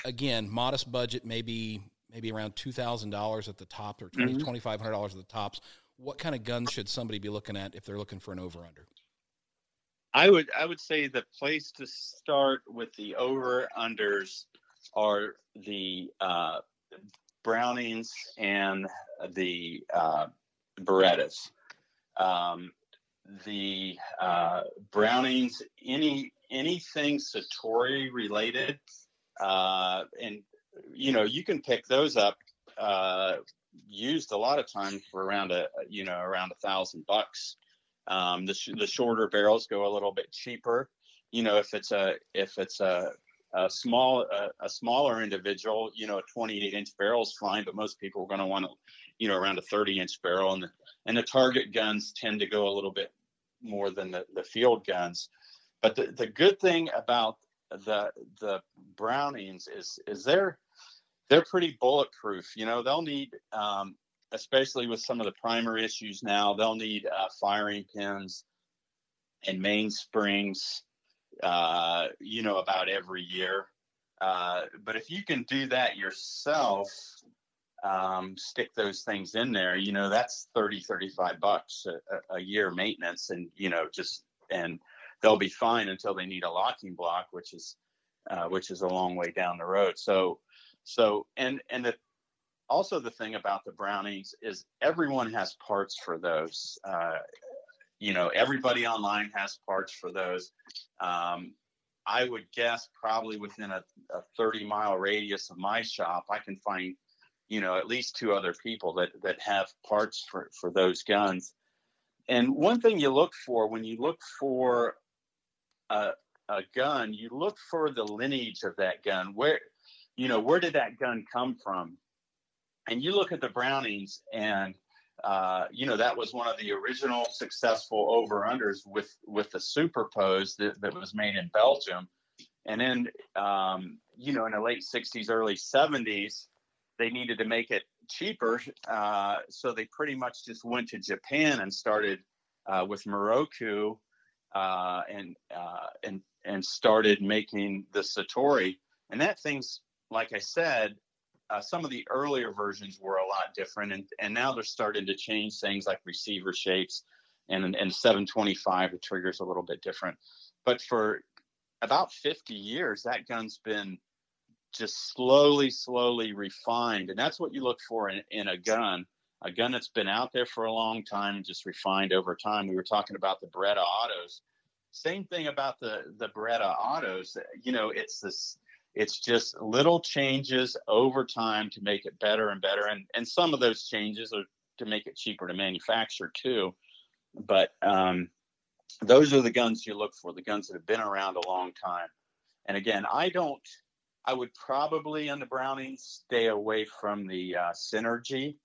Again, modest budget, maybe maybe around two thousand dollars at the top, or twenty twenty five hundred dollars at the tops. What kind of guns should somebody be looking at if they're looking for an over under? I would I would say the place to start with the over unders are the uh, Brownings and the uh, Berettas. Um, the uh, Brownings, any anything Citori related, uh, and you know you can pick those up uh, used a lot of times for around a you know around a thousand bucks. Um, the sh- the shorter barrels go a little bit cheaper. You know, if it's a if it's a a small a, a smaller individual, you know, a 28 inch barrel is fine, but most people are going to want to, you know, around a 30 inch barrel, and the, and the target guns tend to go a little bit more than the, the field guns. But the, the good thing about the the Brownings is is they're they're pretty bulletproof. You know, they'll need um, especially with some of the primer issues now, they'll need uh, firing pins and mainsprings, uh, you know, about every year. Uh, but if you can do that yourself, um, stick those things in there, you know, that's 30, 35 bucks a, a year maintenance and, you know, just, and they'll be fine until they need a locking block, which is, uh, which is a long way down the road. So, so, and, and the, also the thing about the Brownings is everyone has parts for those. Uh, you know, everybody online has parts for those. Um, I would guess probably within a, a 30 mile radius of my shop, I can find, you know, at least two other people that, that have parts for, for those guns. And one thing you look for when you look for a, a gun, you look for the lineage of that gun. Where, you know, where did that gun come from? And you look at the Brownings, and uh, you know that was one of the original successful over unders with with the superpose that, that was made in Belgium. And then, um, you know, in the late '60s, early '70s, they needed to make it cheaper, uh, so they pretty much just went to Japan and started uh, with Miroku uh, and uh, and and started making the Citori. And that thing's like I said, uh, some of the earlier versions were a lot different, and, and now they're starting to change things like receiver shapes, and and 725 the trigger's a little bit different. But for about 50 years, that gun's been just slowly, slowly refined, and that's what you look for in, in a gun. A gun that's been out there for a long time, and just refined over time. We were talking about the Beretta autos. Same thing about the the Beretta autos. You know, it's this it's just little changes over time to make it better and better. And, and some of those changes are to make it cheaper to manufacture too. But um, those are the guns you look for, the guns that have been around a long time. And again, I don't, I would probably on the Browning stay away from the uh, Cynergy.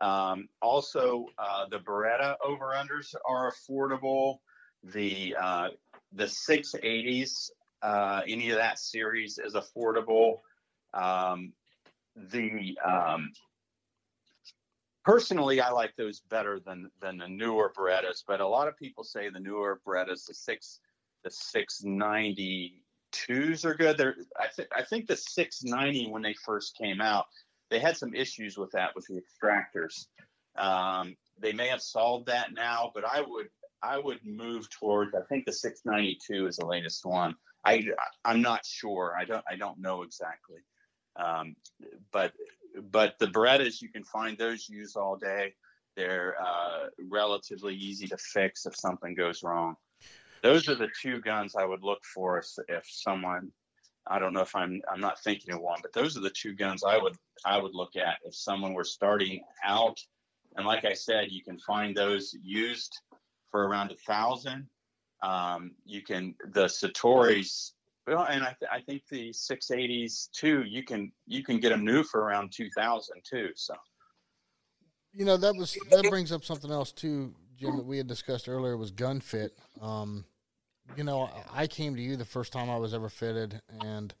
Um, also, uh, the Beretta over unders are affordable. The uh, the 680s uh, any of that series is affordable. Um, the um, personally, I like those better than than the newer Berettas, but a lot of people say the newer Berettas, the six the six ninety twos are good. They're, I, th- I think the 690 when they first came out, they had some issues with that with the extractors. Um, they may have solved that now, but I would I would move towards. I think the 692 is the latest one. I I'm not sure. I don't I don't know exactly. Um, but but the Berettas you can find those used all day. They're uh, relatively easy to fix if something goes wrong. Those are the two guns I would look for if, if someone. I don't know if I'm I'm not thinking of one, but those are the two guns I would I would look at if someone were starting out. And like I said, you can find those used for around a thousand um, you can the Citoris, well, and I, th- I think the 680s too. You can you can get them new for around 2,000 too. So, you know that was that brings up something else too, Jim, that we had discussed earlier was gun fit. Um, you know, I came to you the first time I was ever fitted, and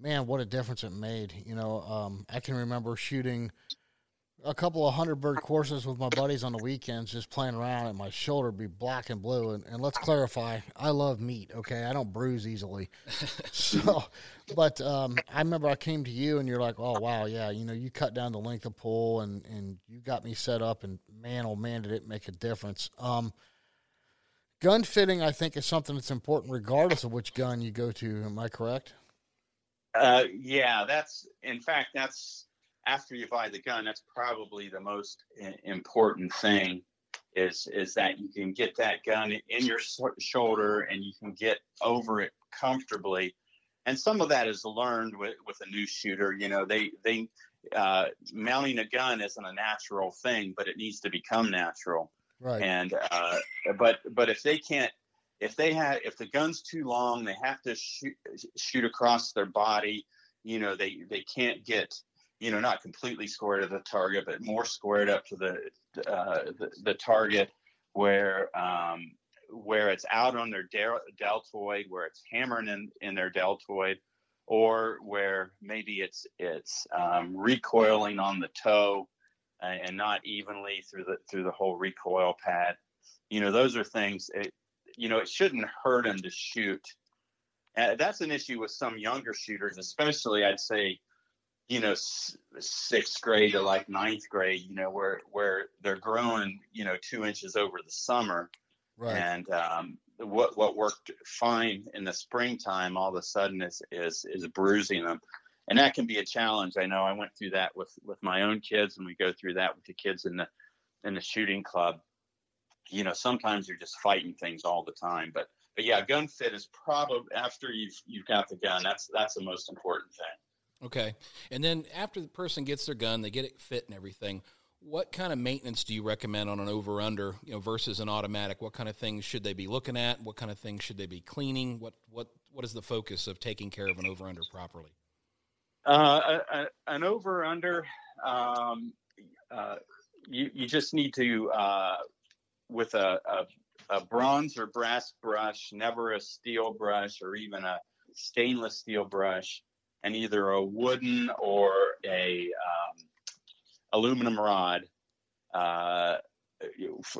man, what a difference it made. You know, um, I can remember shooting a couple of hundred bird courses with my buddies on the weekends, just playing around, and my shoulder be black and blue. And, and let's clarify, I love meat. Okay, I don't bruise easily. so, but um, I remember I came to you, and you're like, "Oh wow, yeah, you know, you cut down the length of pull, and and you got me set up, and man, oh man, did it make a difference." Um, gun fitting, I think, is something that's important regardless of which gun you go to. Am I correct? Uh, yeah, that's in fact that's after you buy the gun, that's probably the most important thing is is that you can get that gun in your shoulder and you can get over it comfortably. And some of that is learned with, with a new shooter. You know, they they uh, mounting a gun isn't a natural thing, but it needs to become natural. Right. And uh, but but if they can't if they have if the gun's too long, they have to shoot shoot across their body. You know, they they can't get you know, not completely squared to the target, but more squared up to the uh, the, the, target where um, where it's out on their deltoid, where it's hammering in, in their deltoid, or where maybe it's it's um, recoiling on the toe and, not evenly through the through the whole recoil pad. You know, those are things. It, you know, it shouldn't hurt them to shoot. Uh, that's an issue with some younger shooters, especially I'd say you know sixth grade to like ninth grade you know where where they're growing you know two inches over the summer right. and um, what what worked fine in the springtime all of a sudden is is is bruising them and that can be a challenge i know i went through that with with my own kids and we go through that with the kids in the in the shooting club you know, sometimes you're just fighting things all the time. But but yeah, gun fit is probably after you've you've got the gun. That's that's the most important thing. Okay, and then after the person gets their gun, they get it fit and everything. What kind of maintenance do you recommend on an over under, you know, versus an automatic? What kind of things should they be looking at? What kind of things should they be cleaning? What what what is the focus of taking care of an over under properly? Uh, a, an over under, um, uh, you you just need to uh, with a, a, a bronze or brass brush, never a steel brush or even a stainless steel brush, and either a wooden or a um, aluminum rod. Uh,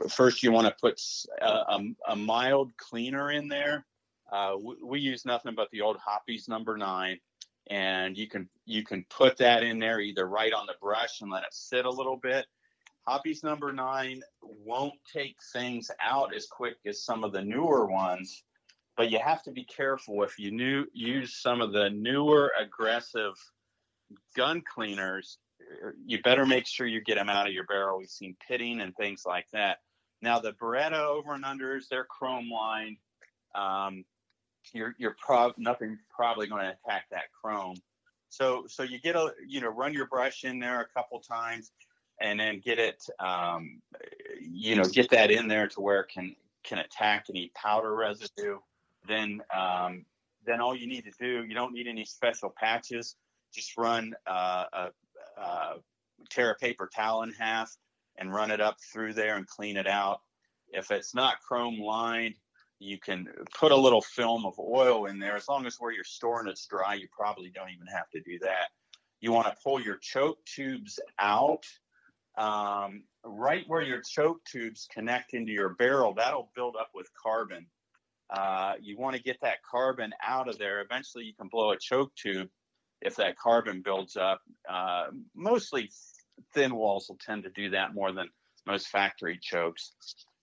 first, you want to put a, a, a, mild cleaner in there. Uh, we, we, use nothing but the old Hoppe's number nine, and you can you can put that in there either right on the brush and let it sit a little bit, Hoppe's number nine won't take things out as quick as some of the newer ones, but you have to be careful if you new, use some of the newer aggressive gun cleaners. You better make sure you get them out of your barrel. We've seen pitting and things like that. Now the Beretta over and unders, they're chrome lined. Um, you're you're prob nothing's probably going to attack that chrome. So so you get a you know run your brush in there a couple times and then get it, um, you know, get that in there to where it can can attack any powder residue. Then um, then all you need to do, you don't need any special patches. Just run uh, a, a tear a paper towel in half and run it up through there and clean it out. If it's not chrome lined, you can put a little film of oil in there. As long as where you're storing it's dry, you probably don't even have to do that. You want to pull your choke tubes out um, right where your choke tubes connect into your barrel, that'll build up with carbon. Uh, you want to get that carbon out of there. Eventually, you can blow a choke tube if that carbon builds up. Uh, mostly thin walls will tend to do that more than most factory chokes.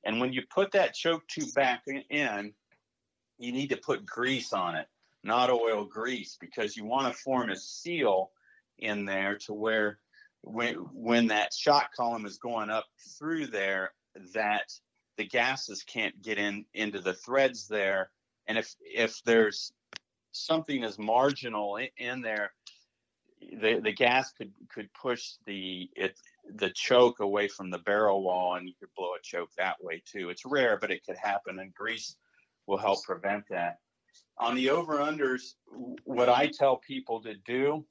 And when you put that choke tube back in, you need to put grease on it, not oil grease, because you want to form a seal in there to where when when that shot column is going up through there that the gases can't get in into the threads there. And if if there's something as marginal in, in there the the gas could could push the it the choke away from the barrel wall and you could blow a choke that way too. It's rare but it could happen and grease will help prevent that. On the over unders what i tell people to do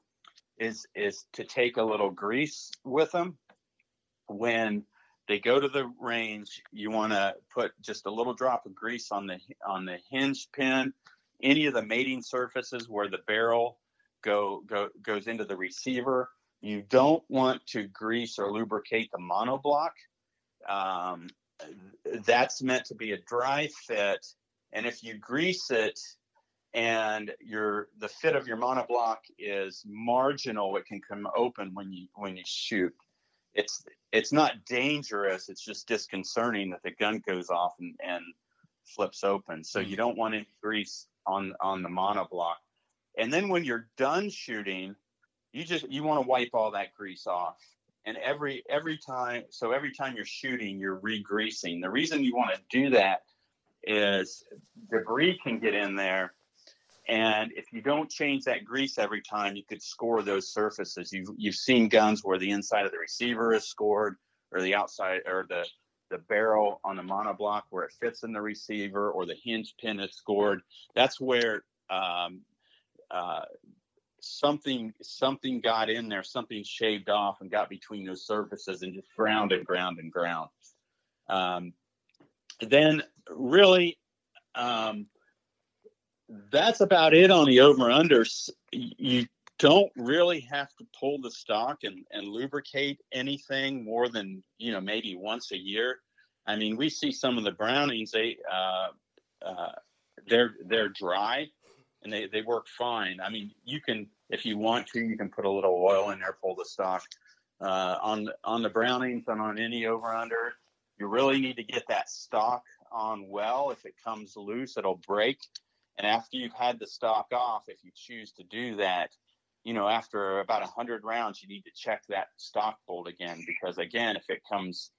is is to take a little grease with them when they go to the range you want to put just a little drop of grease on the on the hinge pin. Any of the mating surfaces where the barrel go, go goes into the receiver you don't want to grease or lubricate the monoblock. Um, that's meant to be a dry fit. And if you grease it and your the fit of your monoblock is marginal it can come open when you when you shoot. It's it's not dangerous. It's just disconcerting that the gun goes off and, and flips open. So you don't want any grease on on the monoblock. And then when you're done shooting you just you want to wipe all that grease off and every every time so every time you're shooting you're re-greasing the reason you want to do that is debris can get in there and if you don't change that grease every time, you could score those surfaces. You've, you've seen guns where the inside of the receiver is scored or the outside or the, the barrel on the monoblock where it fits in the receiver or the hinge pin is scored. That's where um, uh, something something got in there, something shaved off and got between those surfaces and just ground and ground and ground. Um, then really, um, that's about it on the over unders. You don't really have to pull the stock and, and lubricate anything more than you know maybe once a year. I mean, we see some of the Brownings they uh, uh, they're they're dry and they, they work fine. I mean, you can if you want to, you can put a little oil in there, pull the stock uh, on on the Brownings and on any over under. You really need to get that stock on well. If it comes loose, it'll break. And after you've had the stock off, if you choose to do that, you know, after about 100 rounds, you need to check that stock bolt again because, again, if it comes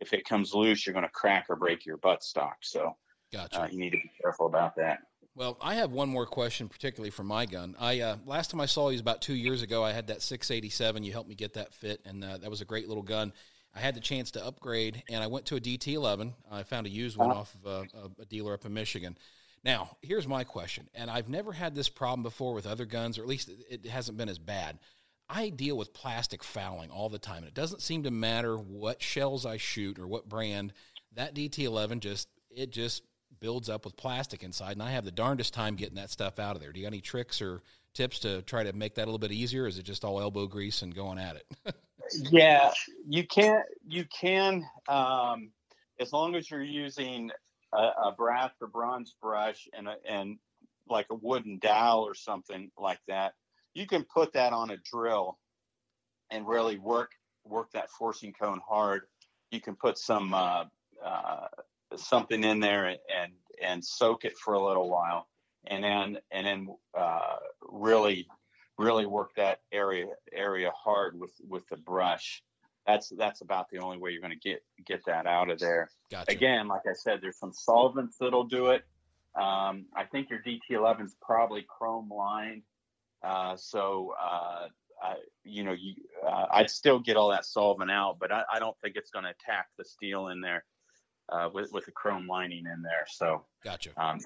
if it comes loose, you're going to crack or break your buttstock. So Gotcha. uh, you need to be careful about that. Well, I have one more question, particularly for my gun. I uh, last time I saw you was about two years ago. I had that 687. You helped me get that fit, and uh, that was a great little gun. I had the chance to upgrade, and I went to a DT11. I found a used one off of a, a dealer up in Michigan. Now, here's my question, and I've never had this problem before with other guns, or at least it hasn't been as bad. I deal with plastic fouling all the time, and it doesn't seem to matter what shells I shoot or what brand. That DT11 just it just builds up with plastic inside, and I have the darndest time getting that stuff out of there. Do you got any tricks or tips to try to make that a little bit easier? Is it just all elbow grease and going at it? yeah, you can. You can, um, as long as you're using a, a brass or bronze brush and a, and like a wooden dowel or something like that. You can put that on a drill and really work work that forcing cone hard. You can put some uh, uh, something in there and and soak it for a little while, and then and then uh, really really work that area area hard with with the brush. That's that's about the only way you're going to get get that out of there. Gotcha. Again, like I said, there's some solvents that'll do it. Um, I think your DT11 is probably chrome lined, uh, so uh, I, you know, you, uh, I'd still get all that solvent out, but I, I don't think it's going to attack the steel in there uh, with with the chrome lining in there. So, Gotcha. um,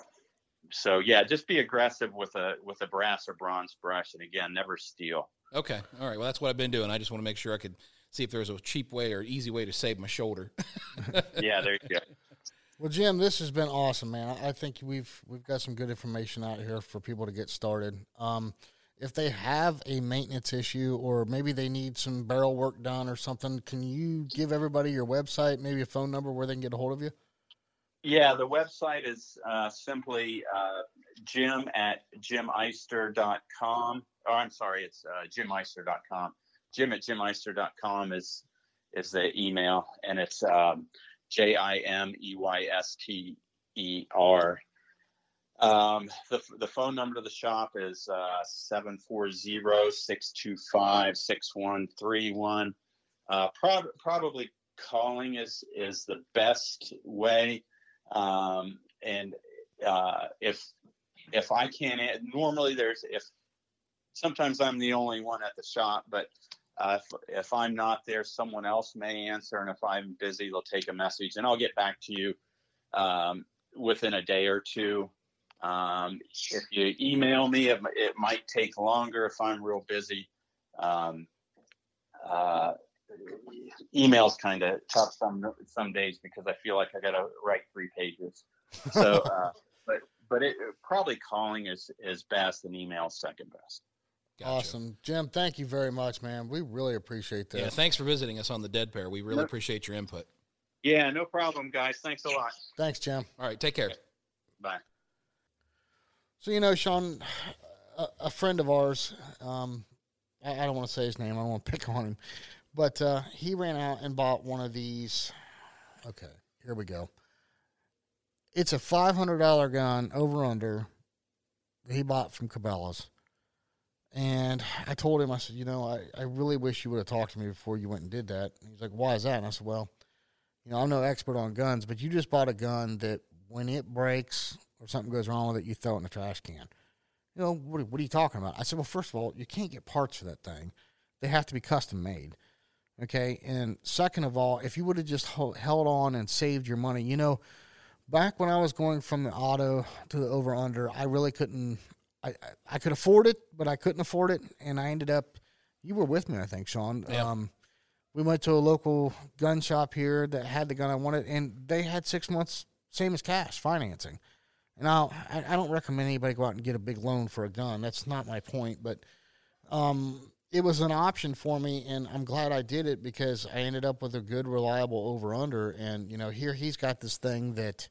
so yeah, just be aggressive with a with a brass or bronze brush, and again, never steel. Okay. All right. Well, that's what I've been doing. I just want to make sure I could see if there's a cheap way or easy way to save my shoulder. Yeah, there you go. Well, Jim, this has been awesome, man. I I think we've we've got some good information out here for people to get started. Um, if they have a maintenance issue or maybe they need some barrel work done or something, can you give everybody your website, maybe a phone number where they can get a hold of you? Yeah, the website is uh, simply uh, jim at jimeyster.com. Oh, I'm sorry, it's uh, jimeyster.com. Jim at jimeyster.com is is the email, and it's um, J I M E Y S T E R. Um, the, the phone number to the shop is uh, 740-625-6131. Uh, prob- probably calling is is the best way. Um, and uh, if if I can't, an- normally there's if sometimes I'm the only one at the shop, but uh, if, if I'm not there, someone else may answer, and if I'm busy, they'll take a message, and I'll get back to you um, within a day or two. Um, if you email me, it, it might take longer if I'm real busy. Um, uh, emails kind of tough some some days because I feel like I got to write three pages. So, uh, but but it probably calling is is best and email second best. Gotcha. Awesome, Jim. Thank you very much, man. We really appreciate this. Yeah. Thanks for visiting us on the Dead Pair. We really Yep. appreciate your input. Yeah, no problem, guys. Thanks a lot. Thanks, Jim. All right. Take care. Bye. So you know, Sean, a, a friend of ours. Um, I, I don't want to say his name. I don't want to pick on him, but uh, he ran out and bought one of these. Okay, here we go. It's a five hundred dollar gun over under. That he bought from Cabela's, and I told him, I said, you know, I, I really wish you would have talked to me before you went and did that. And he's like, why is that? And I said, well, you know, I'm no expert on guns, but you just bought a gun that when it breaks or something goes wrong with it, you throw it in the trash can. You know, what, what are you talking about? I said, well, first of all, you can't get parts for that thing. They have to be custom made. Okay. And second of all, if you would have just ho- held on and saved your money, you know, back when I was going from the auto to the over under, I really couldn't, I, I, could afford it, but I couldn't afford it. And I ended up, you were with me, I think, Sean. Yeah. Um, we went to a local gun shop here that had the gun I wanted, and they had six months, same as cash financing. And I, I don't recommend anybody go out and get a big loan for a gun. That's not my point. But um, it was an option for me, and I'm glad I did it because I ended up with a good, reliable over under. And you know, here he's got this thing that,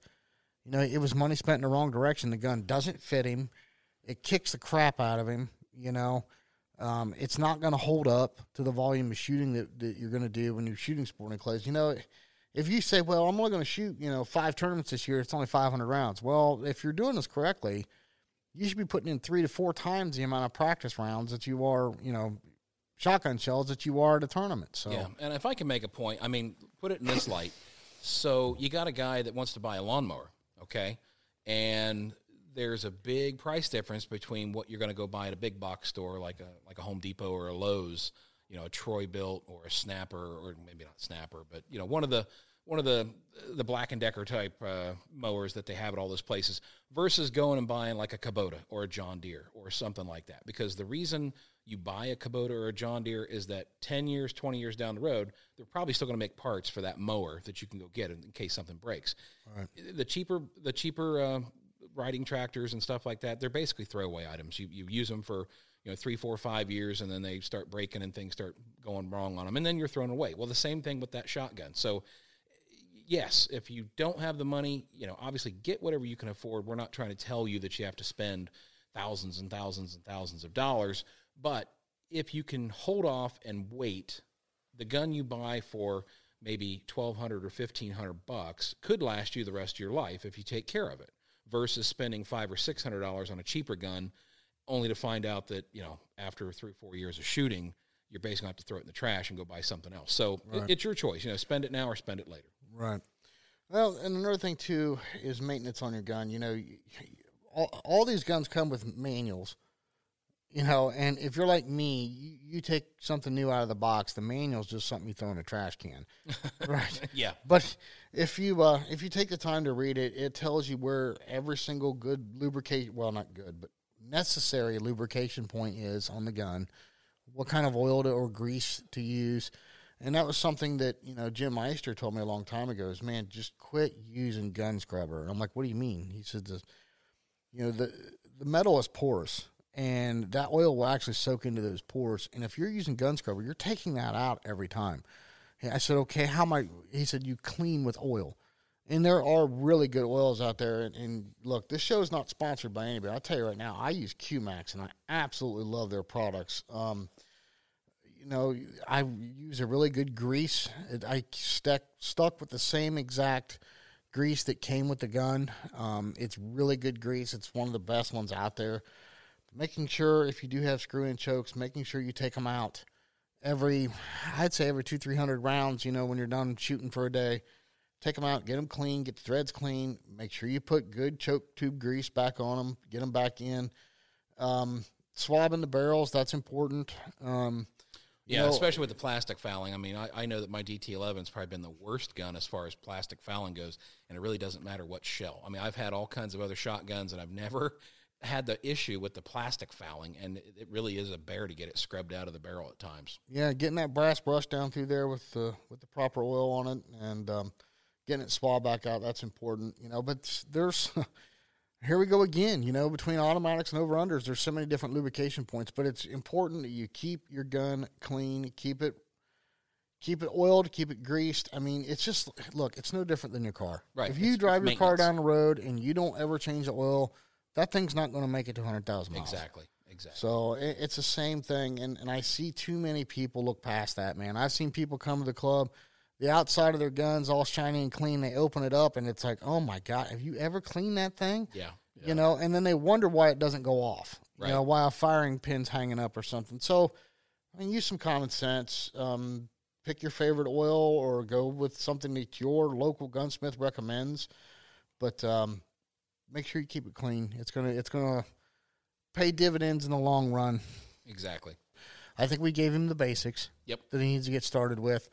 you know, it was money spent in the wrong direction. The gun doesn't fit him. It kicks the crap out of him. You know, um, it's not going to hold up to the volume of shooting that, that you're going to do when you're shooting sporting clays. You know, if you say, well, I'm only going to shoot, you know, five tournaments this year, it's only 500 rounds. Well, if you're doing this correctly, you should be putting in three to four times the amount of practice rounds that you are, you know, shotgun shells that you are at a tournament. So, Yeah, and if I can make a point, I mean, put it in this light. So you got a guy that wants to buy a lawnmower, okay? And there's a big price difference between what you're going to go buy at a big box store like a like a Home Depot or a Lowe's, you know, a Troy-Bilt or a Snapper or maybe not Snapper, but you know, one of the one of the the Black and Decker type uh, mowers that they have at all those places versus going and buying like a Kubota or a John Deere or something like that. Because the reason you buy a Kubota or a John Deere is that 10 years, 20 years down the road, they're probably still going to make parts for that mower that you can go get in, case something breaks. Right. The cheaper the cheaper uh, riding tractors and stuff like that, they're basically throwaway items. You you use them for you know three, four, five years, and then they start breaking and things start going wrong on them, and then you're thrown away. Well, the same thing with that shotgun. So yes, if you don't have the money, you know, obviously get whatever you can afford. We're not trying to tell you that you have to spend thousands and thousands and thousands of dollars, but if you can hold off and wait, the gun you buy for maybe 1200 or 1500 bucks could last you the rest of your life if you take care of it versus spending 5 or 600 dollars on a cheaper gun only to find out that, you know, after 3 or 4 years of shooting, you're basically going to have to throw it in the trash and go buy something else. So right. it's your choice. You know, spend it now or spend it later. Right. Well, and another thing too is maintenance on your gun. You know, all, all these guns come with manuals. You know, and if you're like me, you, you, take something new out of the box. The manual's just something you throw in a trash can, right? yeah. But if you uh, if you take the time to read it, it tells you where every single good lubricate well, not good, but necessary lubrication point is on the gun, what kind of oil to, or grease to use, and that was something that you know Jim Eyster told me a long time ago. Is man, just quit using gun scrubber. And I'm like, what do you mean? He said, the, you know, the the metal is porous, and that oil will actually soak into those pores. And if you're using gun scrubber, you're taking that out every time. I said, okay, how am I? He said, you clean with oil. And there are really good oils out there. And, and look, this show is not sponsored by anybody. I'll tell you right now, I use QMax, and I absolutely love their products. Um, you know, I use a really good grease. I stuck stuck with the same exact grease that came with the gun. Um, it's really good grease. It's one of the best ones out there. Making sure if you do have screw in chokes, making sure you take them out every, I'd say every two three hundred rounds. You know, when you're done shooting for a day, take them out, get them clean, get the threads clean. Make sure you put good choke tube grease back on them, get them back in. Um, swabbing the barrels, that's important. Um, yeah, know, especially with the plastic fouling. I mean, I, I know that my DT11 has probably been the worst gun as far as plastic fouling goes, and it really doesn't matter what shell. I mean, I've had all kinds of other shotguns, and I've never had the issue with the plastic fouling, and it really is a bear to get it scrubbed out of the barrel at times. Yeah, getting that brass brush down through there with the with the proper oil on it, and um, getting it swabbed back out. That's important, you know. But there's here we go again. You know, between automatics and over unders, there's so many different lubrication points, but it's important that you keep your gun clean, keep it keep it oiled, keep it greased. I mean, it's just look, it's no different than your car. Right. If you it's, drive it's your car down the road and you don't ever change the oil, that thing's not going to make it to 100,000 miles. Exactly. Exactly. So it, it's the same thing, and, and I see too many people look past that, man. I've seen people come to the club, the outside of their guns all shiny and clean. They open it up, and it's like, oh my god, have you ever cleaned that thing? Yeah. yeah. You know, and then they wonder why it doesn't go off. Right. You know, why a firing pin's hanging up or something. So, I mean, use some common sense. Um, pick your favorite oil, or go with something that your local gunsmith recommends. But um, make sure you keep it clean. It's gonna it's gonna pay dividends in the long run. Exactly. I think we gave him the basics. Yep. That he needs to get started with.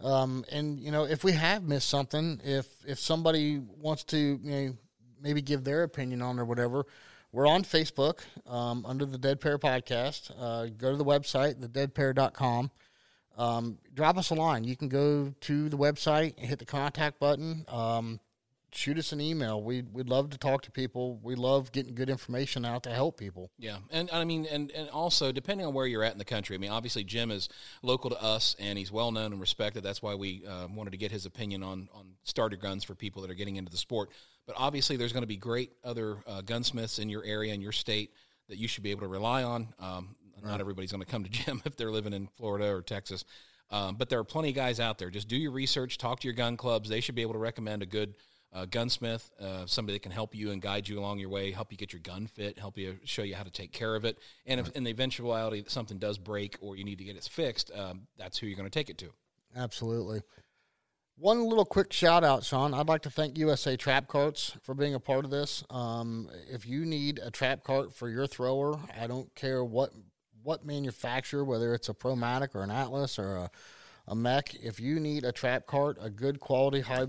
Um, and you know, if we have missed something, if if somebody wants to, you know, maybe give their opinion on or whatever, we're on Facebook um, under the Dead Pair Podcast. Uh, go to the website, thedeadpair.com. Um, drop us a line. You can go to the website, and hit the contact button. Um, shoot us an email. We we'd love to talk to people. We love getting good information out to help people. Yeah, and I mean, and and also depending on where you're at in the country. I mean, obviously Jim is local to us, and he's well known and respected. That's why we uh, wanted to get his opinion on on starter guns for people that are getting into the sport. But obviously, there's going to be great other uh, gunsmiths in your area and your state that you should be able to rely on. Um, right. Not everybody's going to come to Jim if they're living in Florida or Texas. Um, but there are plenty of guys out there. Just do your research, talk to your gun clubs. They should be able to recommend a good uh, gunsmith, uh, somebody that can help you and guide you along your way, help you get your gun fit, help you show you how to take care of it. And if in the eventuality that something does break or you need to get it fixed, um, that's who you're going to take it to. Absolutely. One little quick shout out, Sean. I'd like to thank USA Trap Carts for being a part of this. Um, if you need a trap cart for your thrower, I don't care what what manufacturer, whether it's a Promatic or an Atlas or a, a Mech. If you need a trap cart, a good quality, high,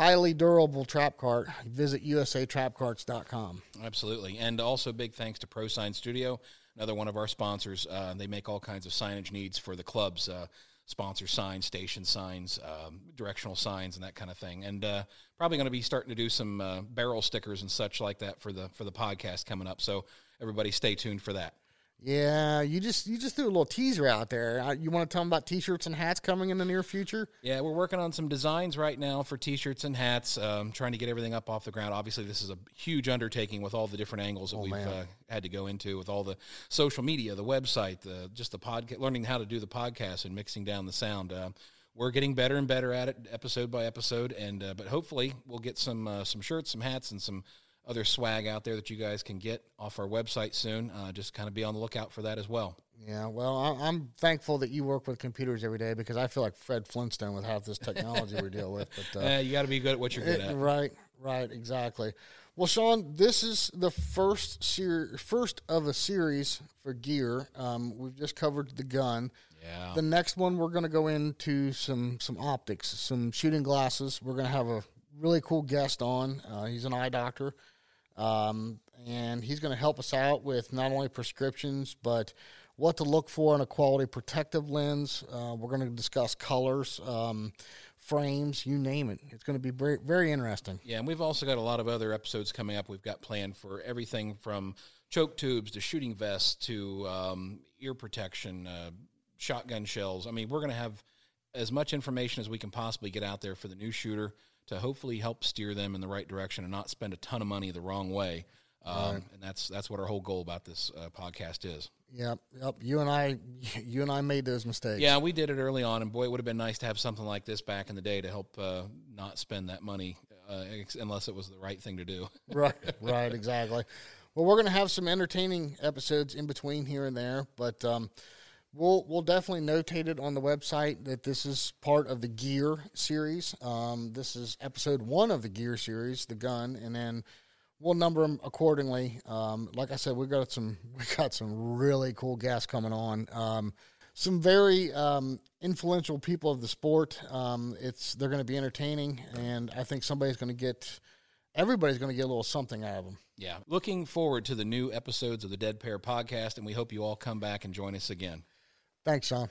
highly durable trap cart, visit usatrapcarts.com. Absolutely. And also big thanks to ProSign Studio, another one of our sponsors. Uh, they make all kinds of signage needs for the clubs. Uh, sponsor signs, station signs, um, directional signs, and that kind of thing. And uh, probably going to be starting to do some uh, barrel stickers and such like that for the for the podcast coming up. So everybody, stay tuned for that. Yeah, you just you just threw a little teaser out there. You want to tell them about t-shirts and hats coming in the near future? Yeah, we're working on some designs right now for T-shirts and hats. Um, trying to get everything up off the ground. Obviously, this is a huge undertaking with all the different angles that we've uh, had to go into with all the social media, the website, the just the podcast, learning how to do the podcast and mixing down the sound. Uh, we're getting better and better at it, episode by episode, and uh, but hopefully we'll get some uh, some shirts, some hats, and some other swag out there that you guys can get off our website soon. Uh, just kind of be on the lookout for that as well. Yeah, well, I- I'm thankful that you work with computers every day because I feel like Fred Flintstone with half this technology we deal with. But uh, Uh, you got to be good at what you're good at. right, right, exactly. Well, Sean, this is the first ser- first of a series for gear. Um, we've just covered the gun. Yeah. The next one, we're going to go into some some optics, some shooting glasses. We're going to have a really cool guest on. Uh, he's an eye doctor, um, and he's going to help us out with not only prescriptions but what to look for in a quality protective lens. Uh, we're going to discuss colors, um, frames, you name it. It's going to be very very interesting. Yeah, and we've also got a lot of other episodes coming up. We've got planned for everything from choke tubes to shooting vests to um, ear protection, uh, shotgun shells. I mean, we're going to have as much information as we can possibly get out there for the new shooter to hopefully help steer them in the right direction and not spend a ton of money the wrong way. Um, And that's that's what our whole goal about this uh, podcast is. Yep, yep. You and I, you and I made those mistakes. Yeah, we did it early on, and boy, it would have been nice to have something like this back in the day to help uh, not spend that money uh, ex- unless it was the right thing to do. right, right, exactly. Well, we're going to have some entertaining episodes in between here and there, but um, we'll we'll definitely notate it on the website that this is part of the Gear series. Um, this is episode one of the Gear series, the gun, and then we'll number them accordingly. Um, like I said, we got some we got some really cool guests coming on. Um, some very um, influential people of the sport. Um, it's they're going to be entertaining, and I think somebody's going to get everybody's going to get a little something out of them. Yeah. Looking forward to the new episodes of the Dead Pair podcast, and we hope you all come back and join us again. Thanks, Sean.